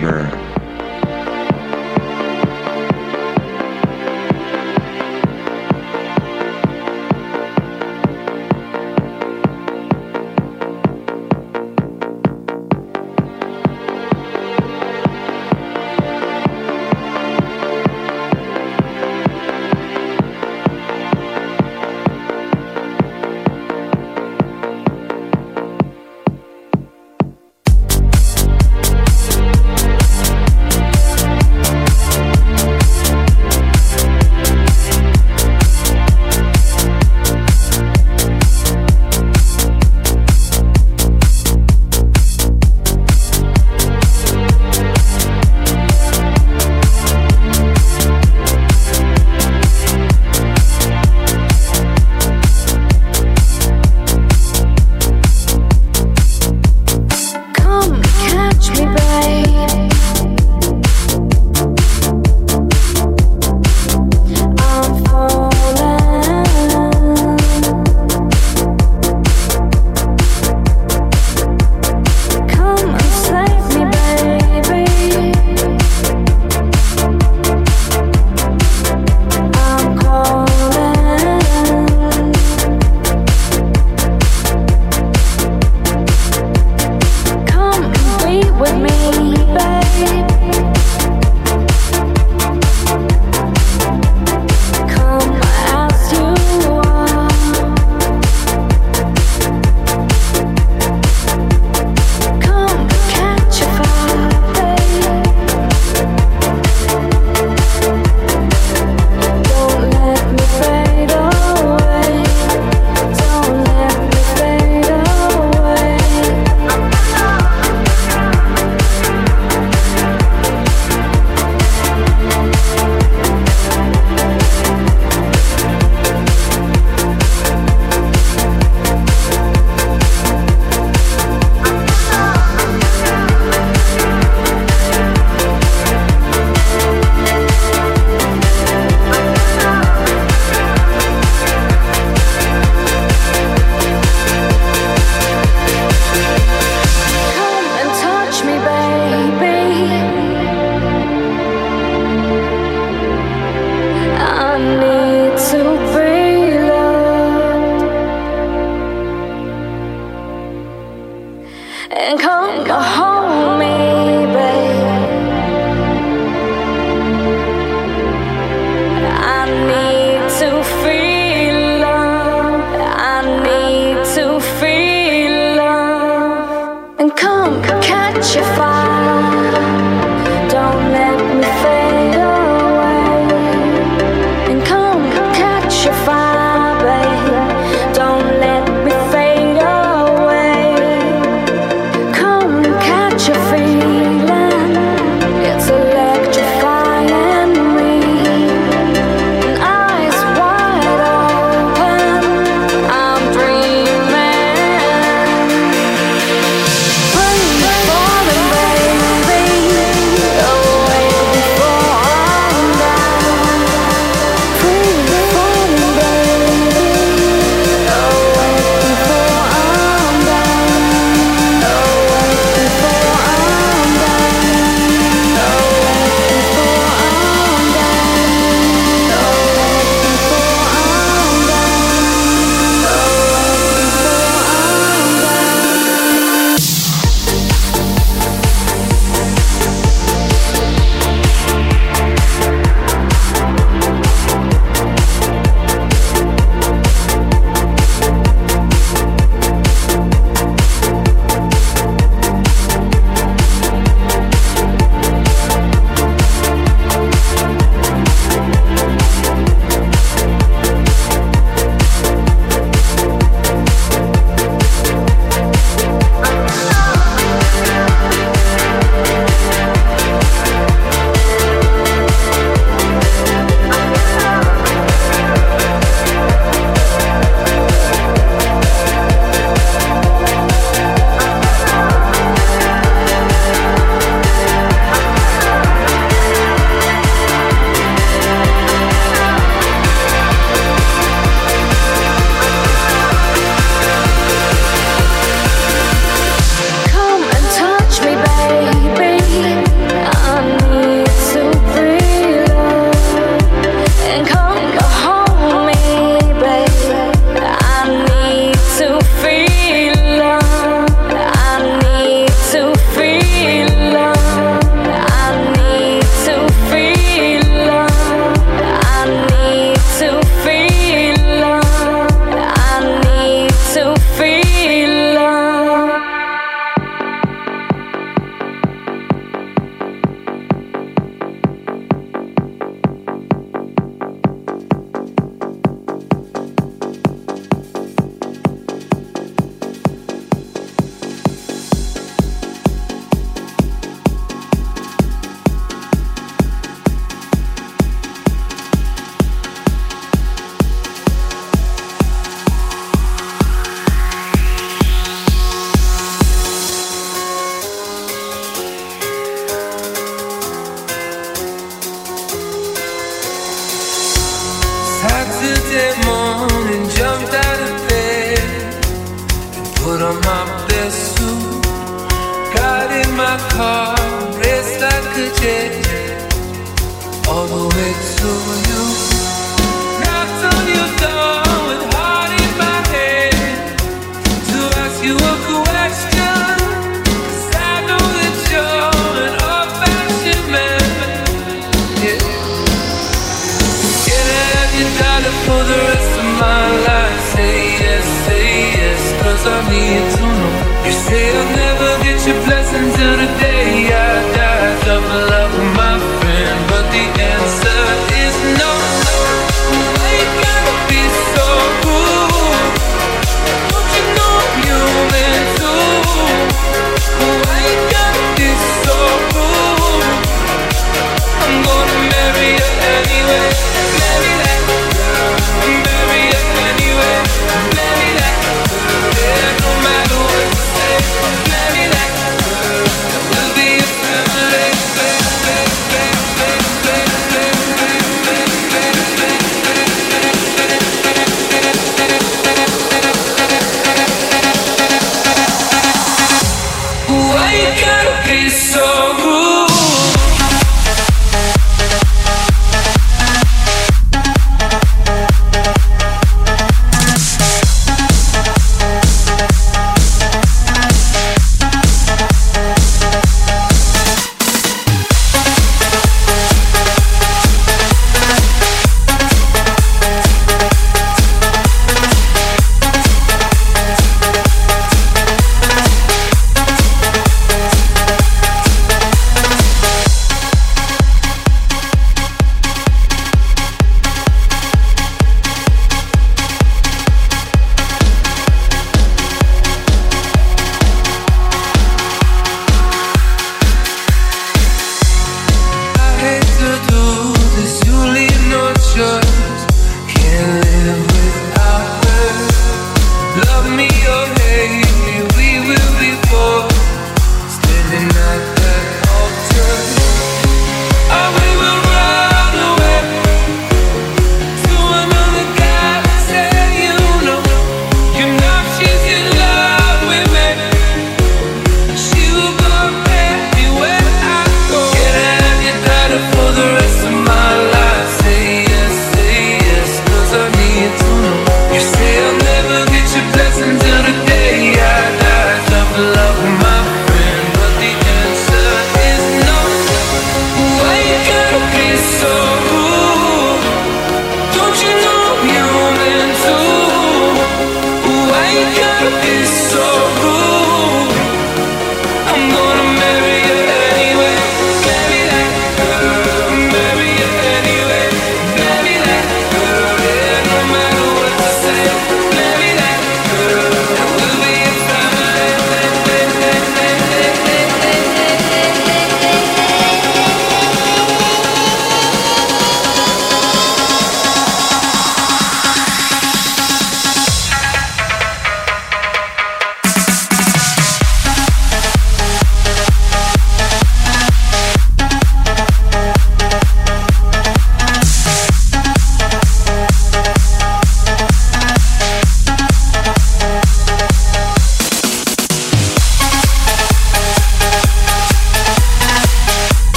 by You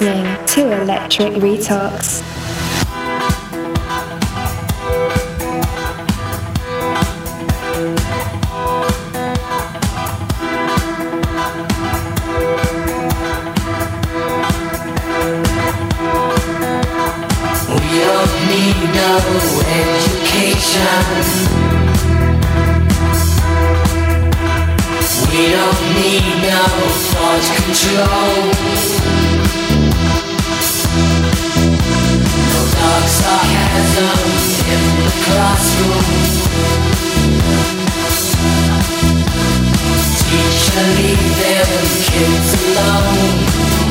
listening to Electric Retox. We don't need no education. We don't need no thought control. Teacher, leave them kids alone.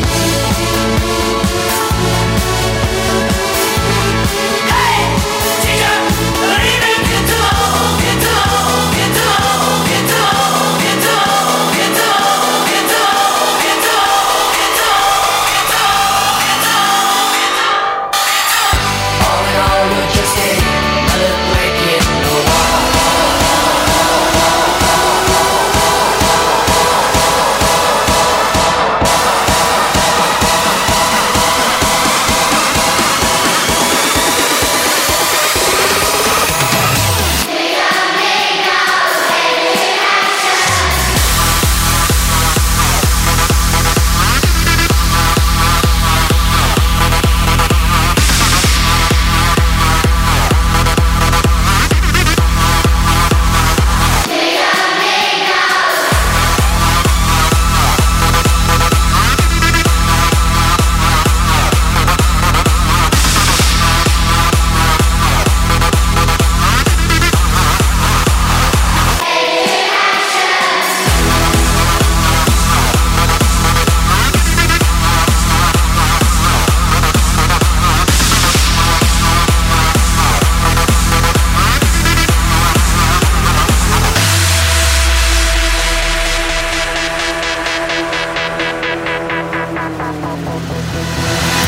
Música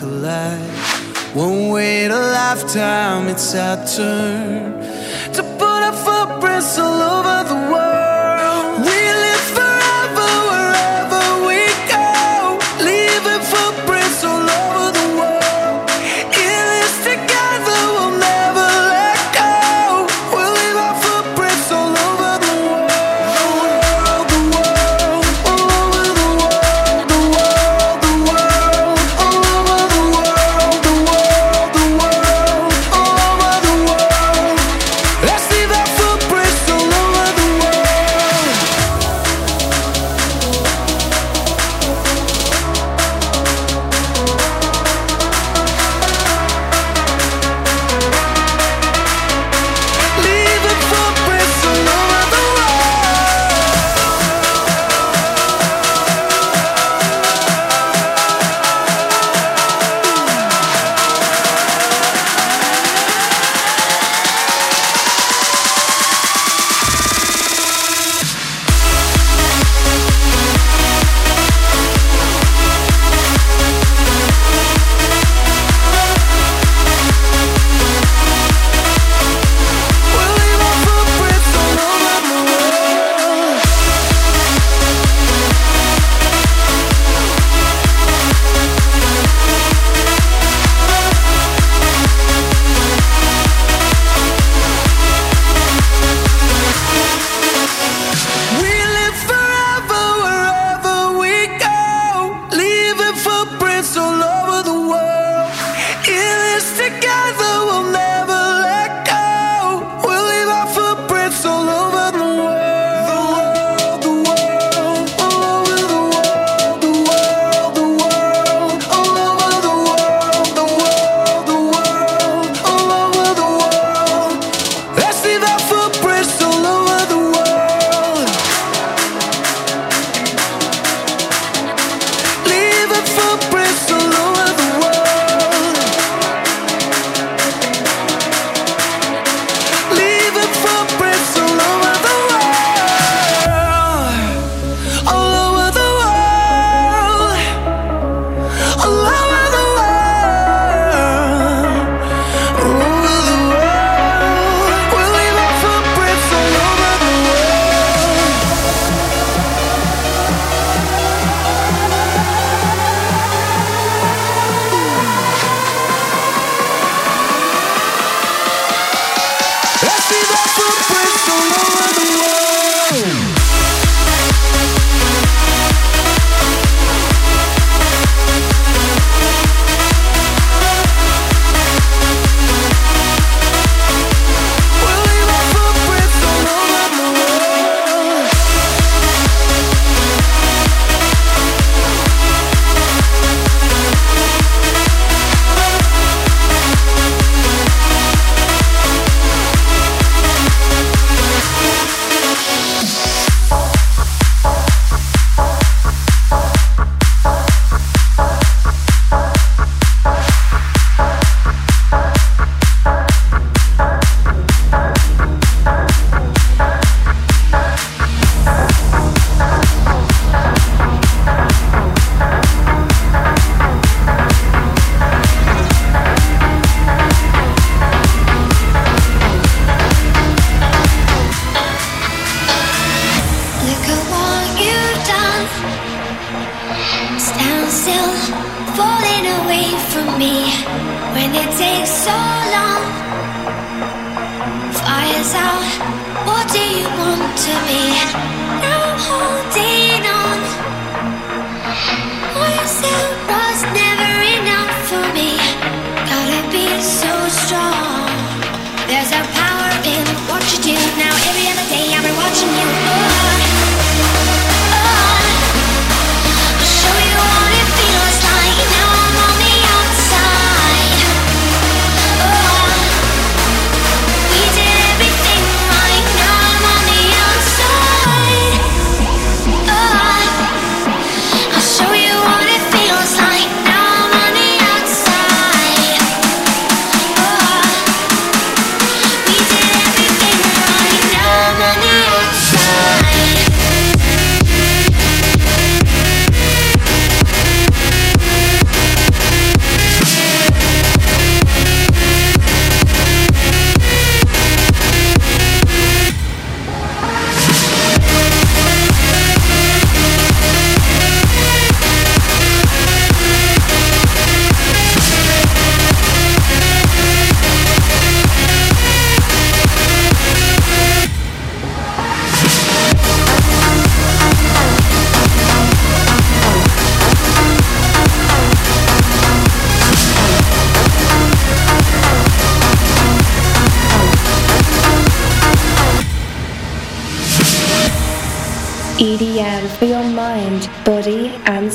collide. Won't wait a lifetime, it's our turn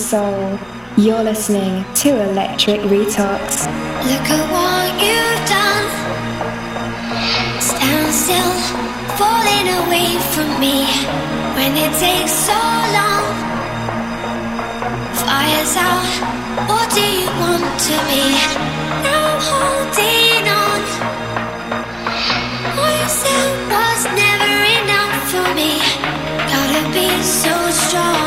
soul. You're listening to Electric Retox. Look at what you've done. Stand still, falling away from me when it takes so long. Fire's out, what do you want to be? Now I'm holding on. What you said was never enough for me. Gotta be so strong.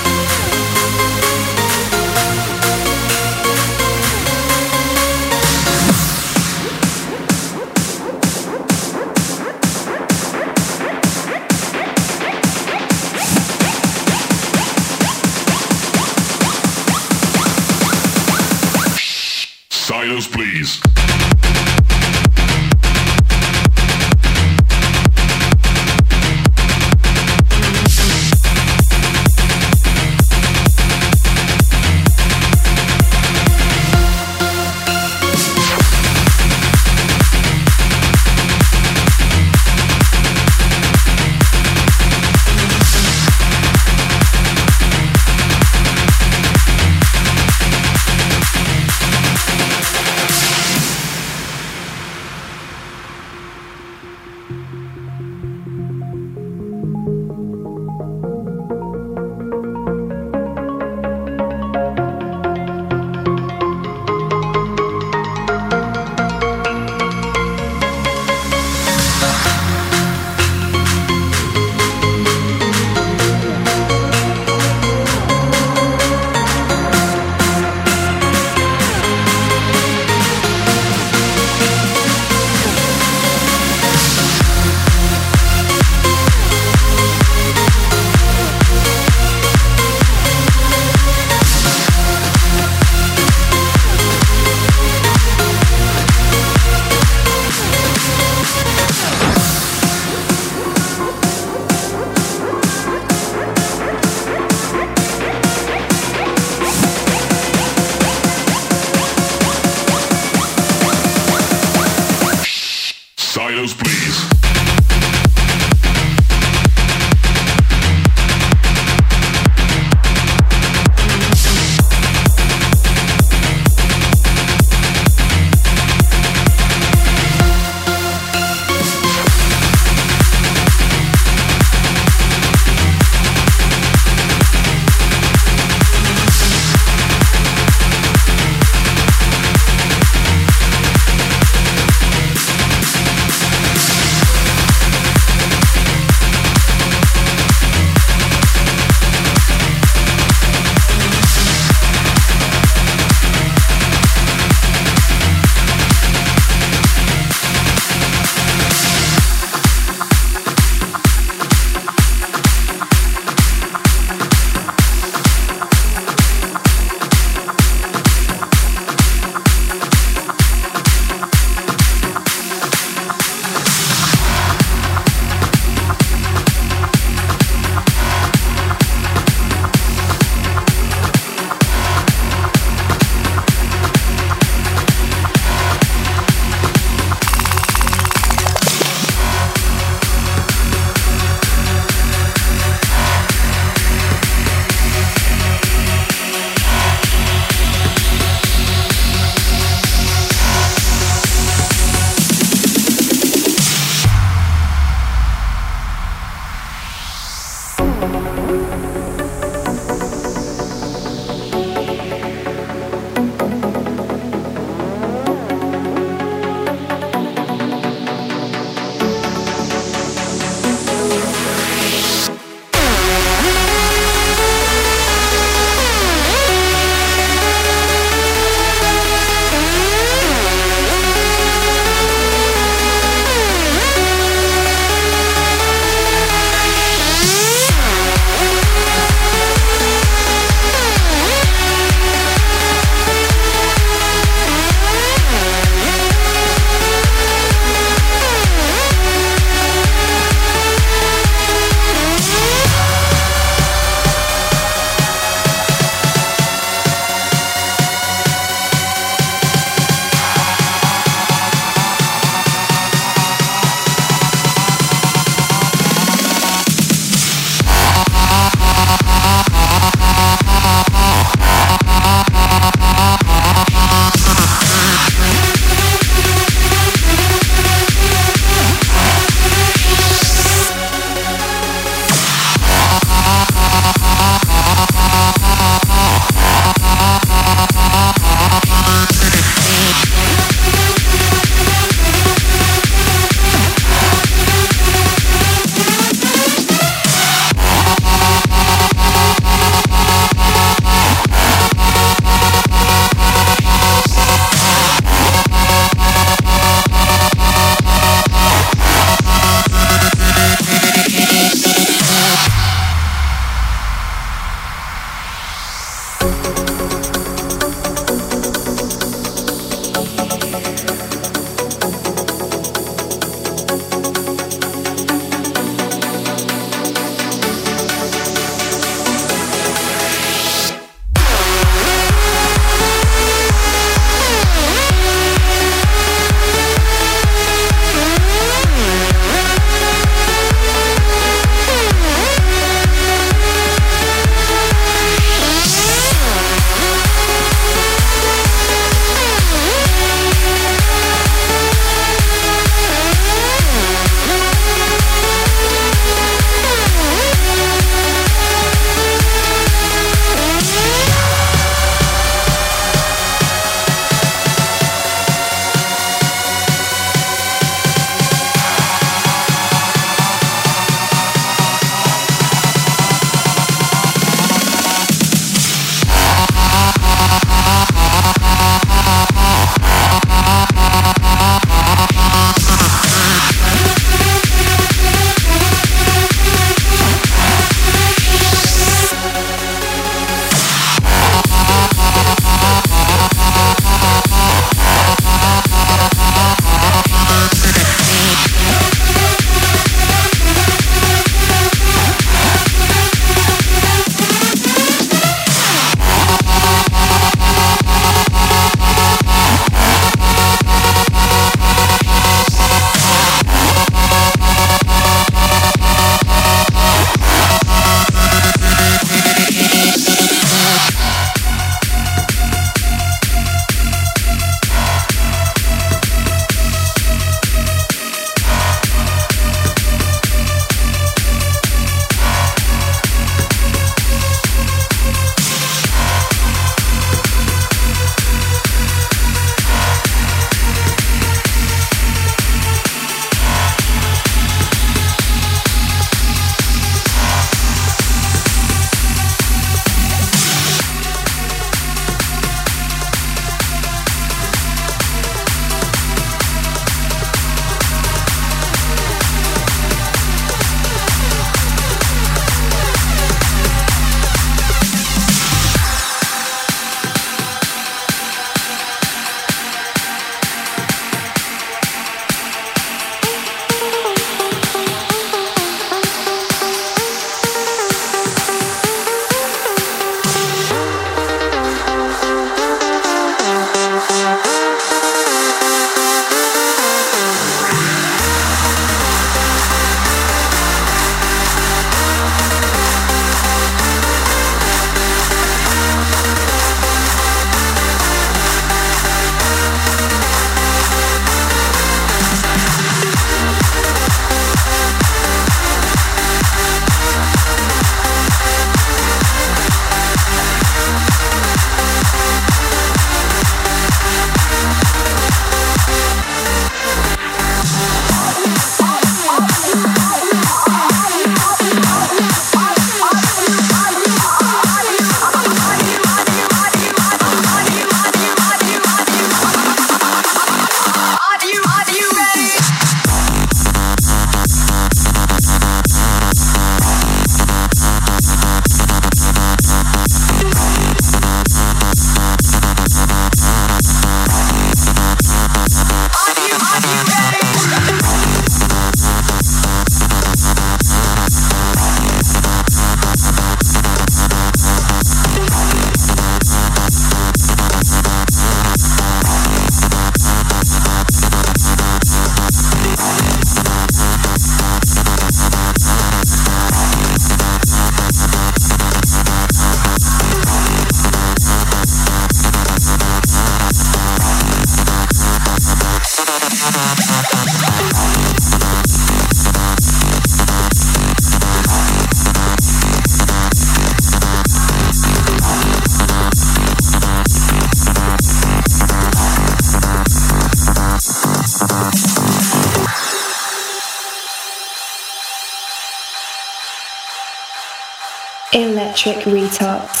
Electric Retox.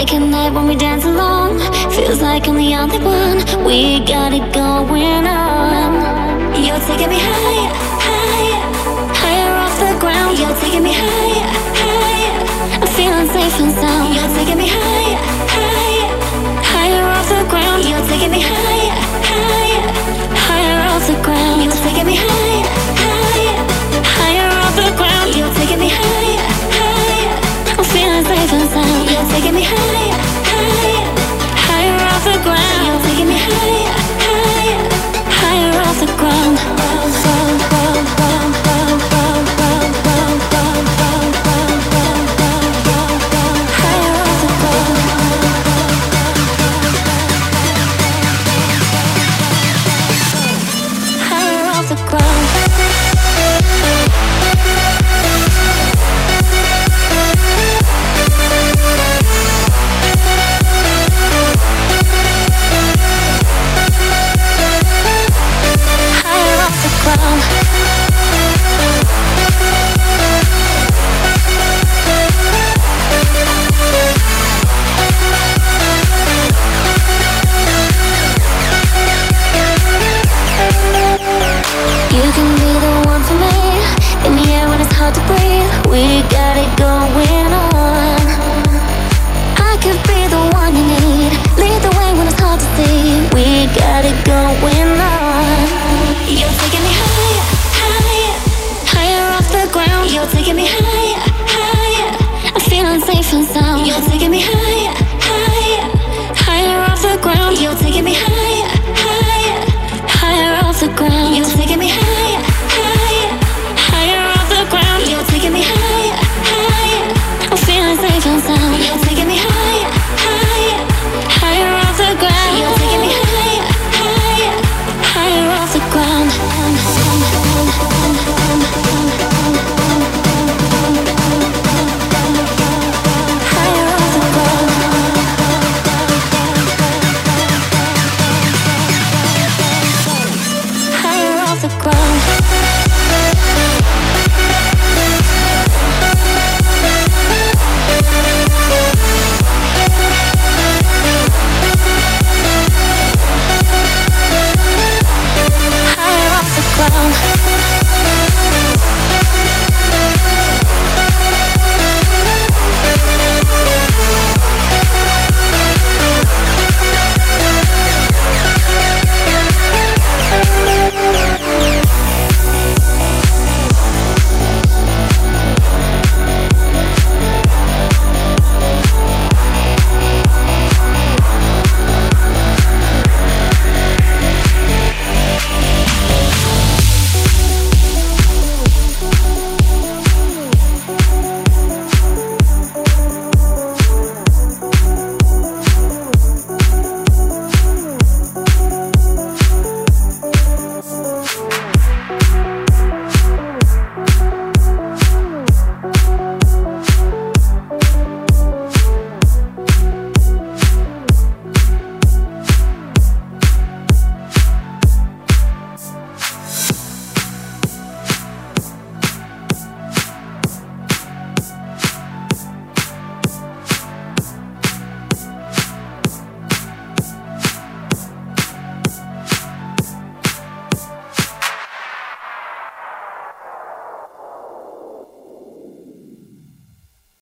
Like a night when we dance alone, feels like I'm the only one. We got it going on. You're taking me higher, higher, higher off the ground. You're taking me higher, higher. I'm feeling safe and sound. You're taking me higher, higher, higher off the ground. You're taking me higher, higher, higher off the ground. You're taking me higher, higher, higher off the ground. You're taking me higher, you're taking me higher, higher, higher off the ground. You're taking me higher, higher, higher off the ground. So. safe and sound. You're taking me higher, higher, higher off the ground. You're taking me higher.